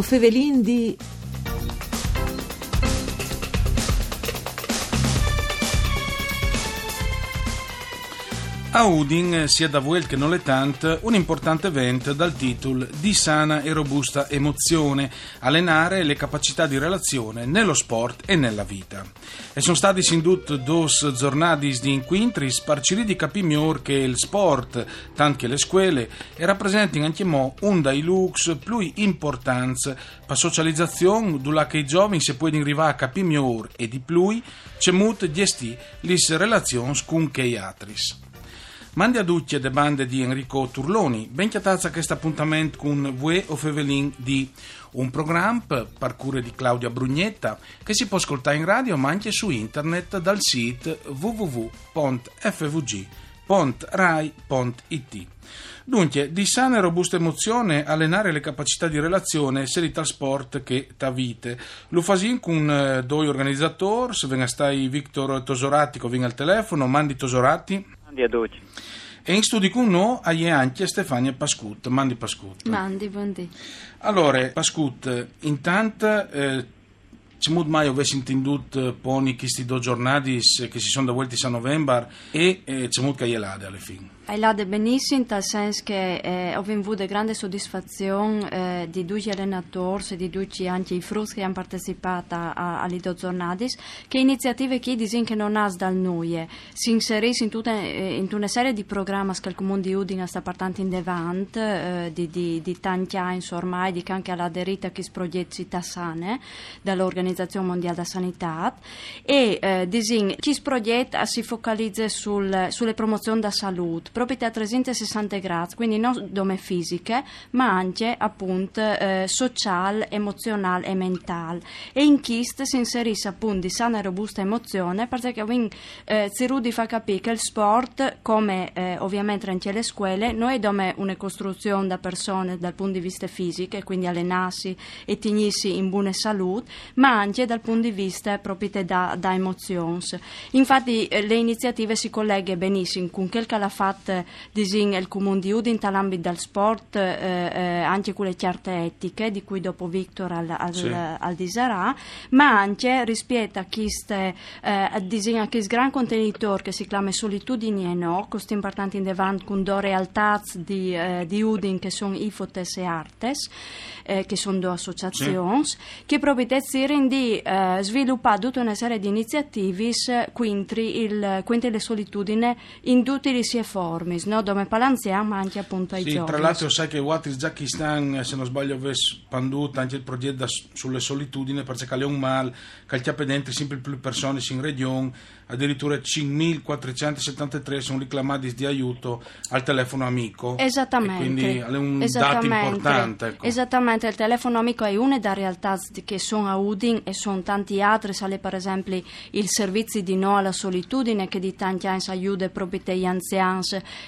O Fevelin di... A Udin, sia da Vuel che non le tant, un importante evento dal titolo Di sana e robusta emozione, allenare le capacità di relazione nello sport e nella vita. E sono stati sindut dos giornadis di inquintris parciri di capimior che il sport, tant che le scuole, e rappresentano anche mo un dai lux più importanza per socializzazione, dove che i giovani si può arrivare a capimior e di più, c'è molto gesti le relazioni con che atris. Mandi a ducce de bande di Enrico Turloni, ben chiatazza questo appuntamento con Vue o Fevelin di un programma per di Claudia Brugnetta che si può ascoltare in radio ma anche su internet dal sito www.fvg.rai.it. Dunque, di sana e robusta emozione, allenare le capacità di relazione sia tal sport che ta vite. Lo fasin con eh, due organizzatori, se venga stai Victor Tosorati che viene al telefono, mandi Tosorati. Mandi a Duci. E in studio con noi hai anche Stefania Pascut. Mandi Pascut. Mandi, buondì. Allora, Pascut, intanto... Eh, molto mai avessi intendut poni questi due giornati che si sono da volti a novembre e eh, molto che lade alla fine. Hai lade benissimo, tal senso che eh, ho avuto grande soddisfazione eh, di due allenatori e di due anche i frutti che hanno partecipato alle due giornate, che iniziative che dicono che non ha dal noi, si inseriscono in, tutta, eh, in una serie di programmi che il Comune di Udine sta portando in avanti, eh, di, di, di tanti anni ormai, di che anche all'aderita a questi progetti tassane dall'organizzazione Mondiale della Sanità. E eh, disin, questo progetto si focalizza sul, sulle promozioni della salute, proprio a 360 gradi, quindi non dome fisiche, ma anche appunto eh, sociale, emozionale e mentale. E in questo si inserisce appunto di sana e robusta emozione, perché eh, Zirudi fa capire che il sport, come eh, ovviamente anche le scuole, noi abbiamo una costruzione da persone dal punto di vista fisico, quindi allenarsi e tenersi in buona salute, ma anche dal punto di vista proprio da, da emozioni. Infatti eh, le iniziative si collegano benissimo con quel che ha fatto il Comune di Udin nell'ambito del sport, eh, eh, anche con le certe etiche, di cui dopo Victor al, al, sì. al disarà, ma anche rispetto a questo eh, gran contenitore che si chiama Solitudini e No, questo importante in davanti con due realtà di, eh, di Udin che sono Ifotes e Artes, eh, che sono due associazioni, sì. che proprio di eh, sviluppare tutta una serie di iniziative quintri, il, quintri le solitudini in tutte le sue forme, no? dove palanziamo ma anche appunto ai sì, giovani. Tra l'altro sai che Watis Zakistan, se non sbaglio, aveva spanduto anche il progetto sulle solitudini perché c'è un mal, che dentro sempre più persone in regione, addirittura 5.473 sono reclamati di aiuto al telefono amico. Esattamente. Quindi è un dato importante. Ecco. Esattamente, il telefono amico è una delle realtà che sono a Udin e sono tanti altri, sale per esempio il servizio di no alla solitudine che di tanti anni aiuta proprio gli anziani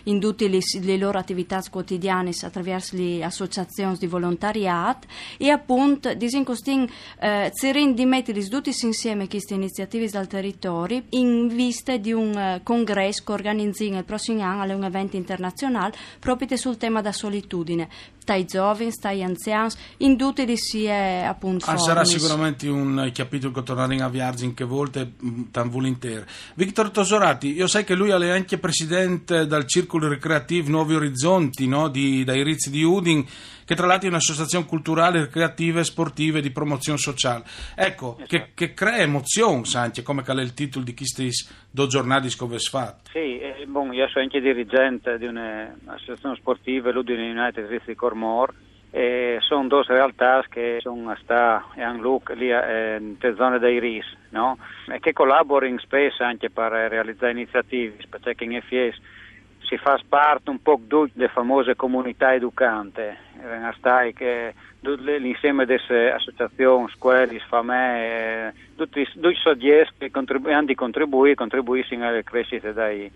in tutte le, le, loro attività quotidiane attraverso le associazioni di volontariato e appunto disincostin eh, Zerin di mettere tutti insieme queste iniziative dal territorio in vista di un uh, congresso che organizziamo il prossimo anno, un evento internazionale proprio sul tema della solitudine stai giovani, stai anziani, in tutte le sue appunto ah, Sarà sicuramente un capitolo che torneremo a viaggiare che volte mm, tan volentieri. Victor Tosorati, io sai che lui è anche presidente del Circolo Ricreativo Nuovi Orizzonti, no? di, dai Rizzi di Udin, che tra l'altro è un'associazione culturale, ricreativa e sportiva di promozione sociale. Ecco, esatto. che, che, crea emozione, anche come è il titolo di questi due giornate che avete fatto. Sì, eh, bon, io sono anche dirigente di un'associazione sportiva, l'Udin United Rizzi Cormor, e sono due realtà che sono sta e hanno look lì eh, nelle zone dei RIS, no? E che collaborano spesso anche per realizzare iniziative, perché in FIES si fa parte un po' delle famose comunità educanti, stai che l'insieme delle associazioni, scuole, famiglie, tutti, tutti i soggetti che contribu- hanno contribuito contribuiscono alla crescita delle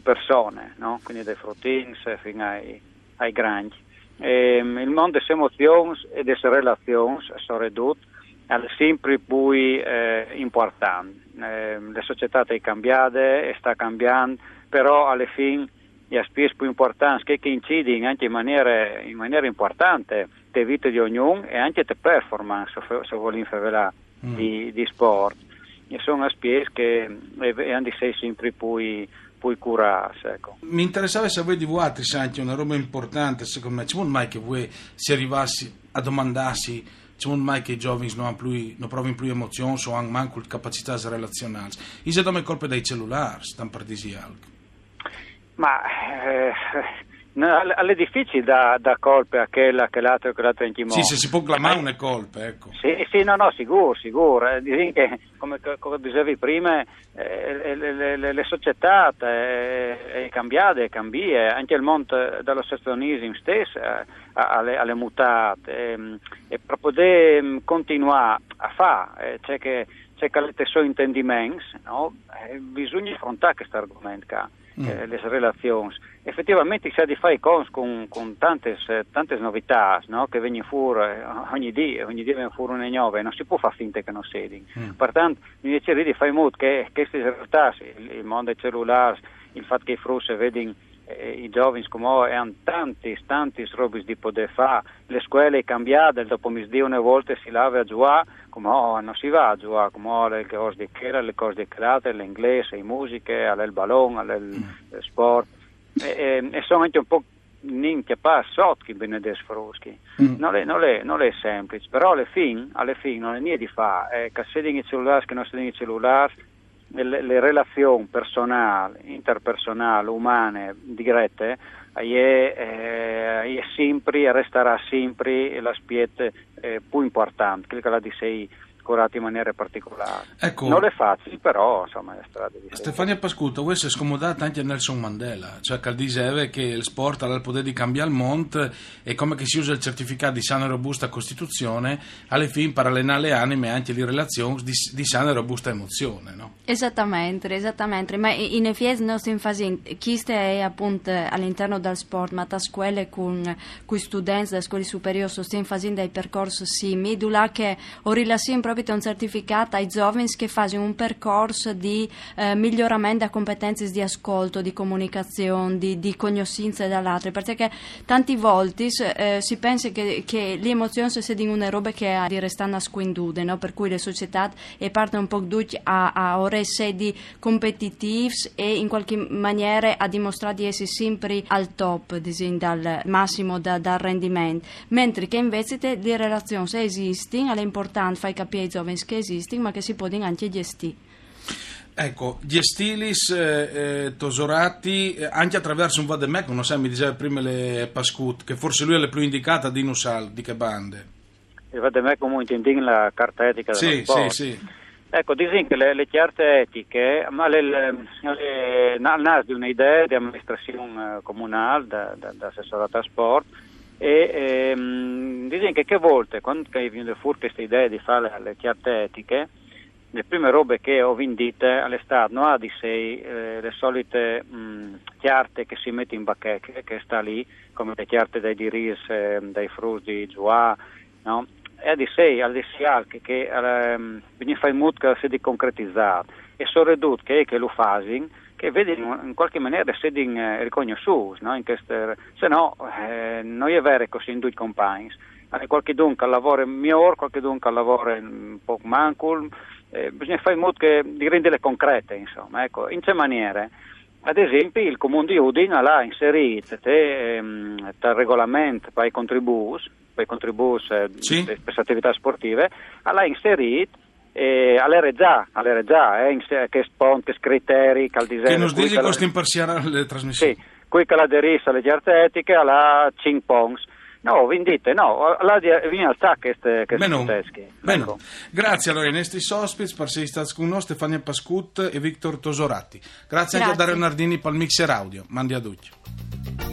persone, no? quindi dai fruttini fino ai, ai grandi. E, il mondo delle emozioni e delle relazioni sono ridotte è sempre più eh, importante. Eh, le società sono cambiate e sta cambiando, però alla fine gli aspetti più importanti che, che incidono anche in maniera, in maniera importante le vite di ognuno e anche le performance, se vogliamo fare mm. di, di sport. E sono aspetti che hanno sempre più poi curarsi. Ecco. Mi interessava se voi di voi anche una roba importante, secondo me, c'è mai che voi si arrivassi a domandarsi c'è mai che i giovani non, più, non provano più emozioni o hanno manco capacità relazionali. I se come colpe dei cellulari, stanno per dire Ma eh, alle difficili da, da colpe a quella che l'altro che l'altro in chi Sì, se si può clamare una colpe, ecco. Sì, sì, no, no, sicuro, sicuro. Eh, che, come, come, dicevi prima, eh, le, le, le, società eh, cambiate, cambia, anche il mondo dell'associazionismo stesso eh, alle, alle mutate. Eh, e per poter mm, continuare a fare, eh, c'è che c'è che suoi intendimenti, no? eh, bisogna affrontare questo argomento, mm. eh, le relazioni. Effettivamente si ha di fare con, con tante, tante novità no? che vengono fuori eh, ogni giorno, ogni giorno vengono fuori una nuova e non si può fare finta che non siedi. Mm. Pertanto, mi dice di fare molto che queste realtà, il, mondo dei cellulari, il fatto che i frutti vedono eh, i giovani come hanno tanti, tanti robe di poter fare, le scuole cambiate, dopo mi misdio una volta si lava a giocare, come oh, non si va a giocare, come oh, le cose di chiara, le cose di create, l'inglese, le musiche, il ballone, il mm. sport, e, e, e, sono anche un po' ninche pa sotto che benedessi fruschi. Mm. Non, è, non, è, non, è, semplice, però alle fine, alle fine non è niente di fare, eh, che se i cellulari, che non se i cellulari, le, le relazioni personali, interpersonali, umane, dirette, è, eh, è sempre e resterà sempre l'aspetto eh, più importante, quello che la di sei curati in maniera particolare. Ecco, non è facile, però insomma è strada di Stefania Pascuto, questo è scomodato anche a Nelson Mandela, cioè che diceva che il sport ha il potere di cambiare il mondo e come che si usa il certificato di sana e robusta costituzione alle fine per allenare le anime e anche le relazioni di, di sana e robusta emozione. No? Esattamente, esattamente, ma in effetti non si fa chi è appunto all'interno del sport, ma da scuole con, con studenti delle scuole superiori sono facendo dei percorsi simili, dove che ho rilasciato proprio capito un certificato ai giovani che fanno un percorso di eh, miglioramento delle competenze di ascolto, di comunicazione, di, di conoscenza dall'altro, perché tanti volte eh, si pensa che, che le emozioni siano una roba che di restare nasconduta, no? per cui le società partono un po' a, a ore sedi competitive e in qualche maniera a dimostrare di essere sempre al top, dal massimo da, dal rendimento, mentre che invece le relazioni esistono, è importante far capire ai giovani che esistono ma che si possono anche gestire. Ecco, gli stilis eh, eh, tosorati eh, anche attraverso un vademec, non so, mi diceva prima le Pascut, che forse lui è la più indicata di Nusal, di che bande? Il vademec comunque indica la carta etica sì, Sì, sì. Ecco, dicono che le, le carte etiche, ma le, le, le, nasce un'idea di amministrazione eh, comunale, da, da, da assessorata a sport, e ehm, dicono che che volte quando viene fuori questa idea di fare le chiarte etiche le prime robe che ho vendite all'estate non ha di sé eh, le solite mh, chiarte che si mette in bacheche che sta lì come le chiarte dei diris eh, dei frutti di Joa no? ha di sé al di che, che eh, bisogna fare in modo che si concretizzare e sono ridotto che, che lo fanno che vedi in qualche maniera sedin eh, riconosciuti, no? queste, se no eh, non è vero così in due compagni. Qualche dunque lavora migliore, qualche dunque lavora un po' manco, eh, bisogna fare in modo che, di renderle concrete, insomma, ecco, in che maniere? Ad esempio il Comune di Udine ha inserito ehm, il regolamento per i contributi, per i contributi eh, sì. per le attività sportive, ha inserito eh, alle già, alle già, eh, che spont, che criteri, che al disegno. Che non dici costi imparziare le trasmissioni. Sì, qui che la aderisce alle certe etiche, alla 5 pongs. No, vendite, no, là viene al TAC queste teschi. Ecco. Grazie allora ai nostri ospiti, con noi, Stefania Pascut e Victor Tosorati. Grazie, Grazie. anche a Dario Nardini per il mixer audio. Mandi a tutti.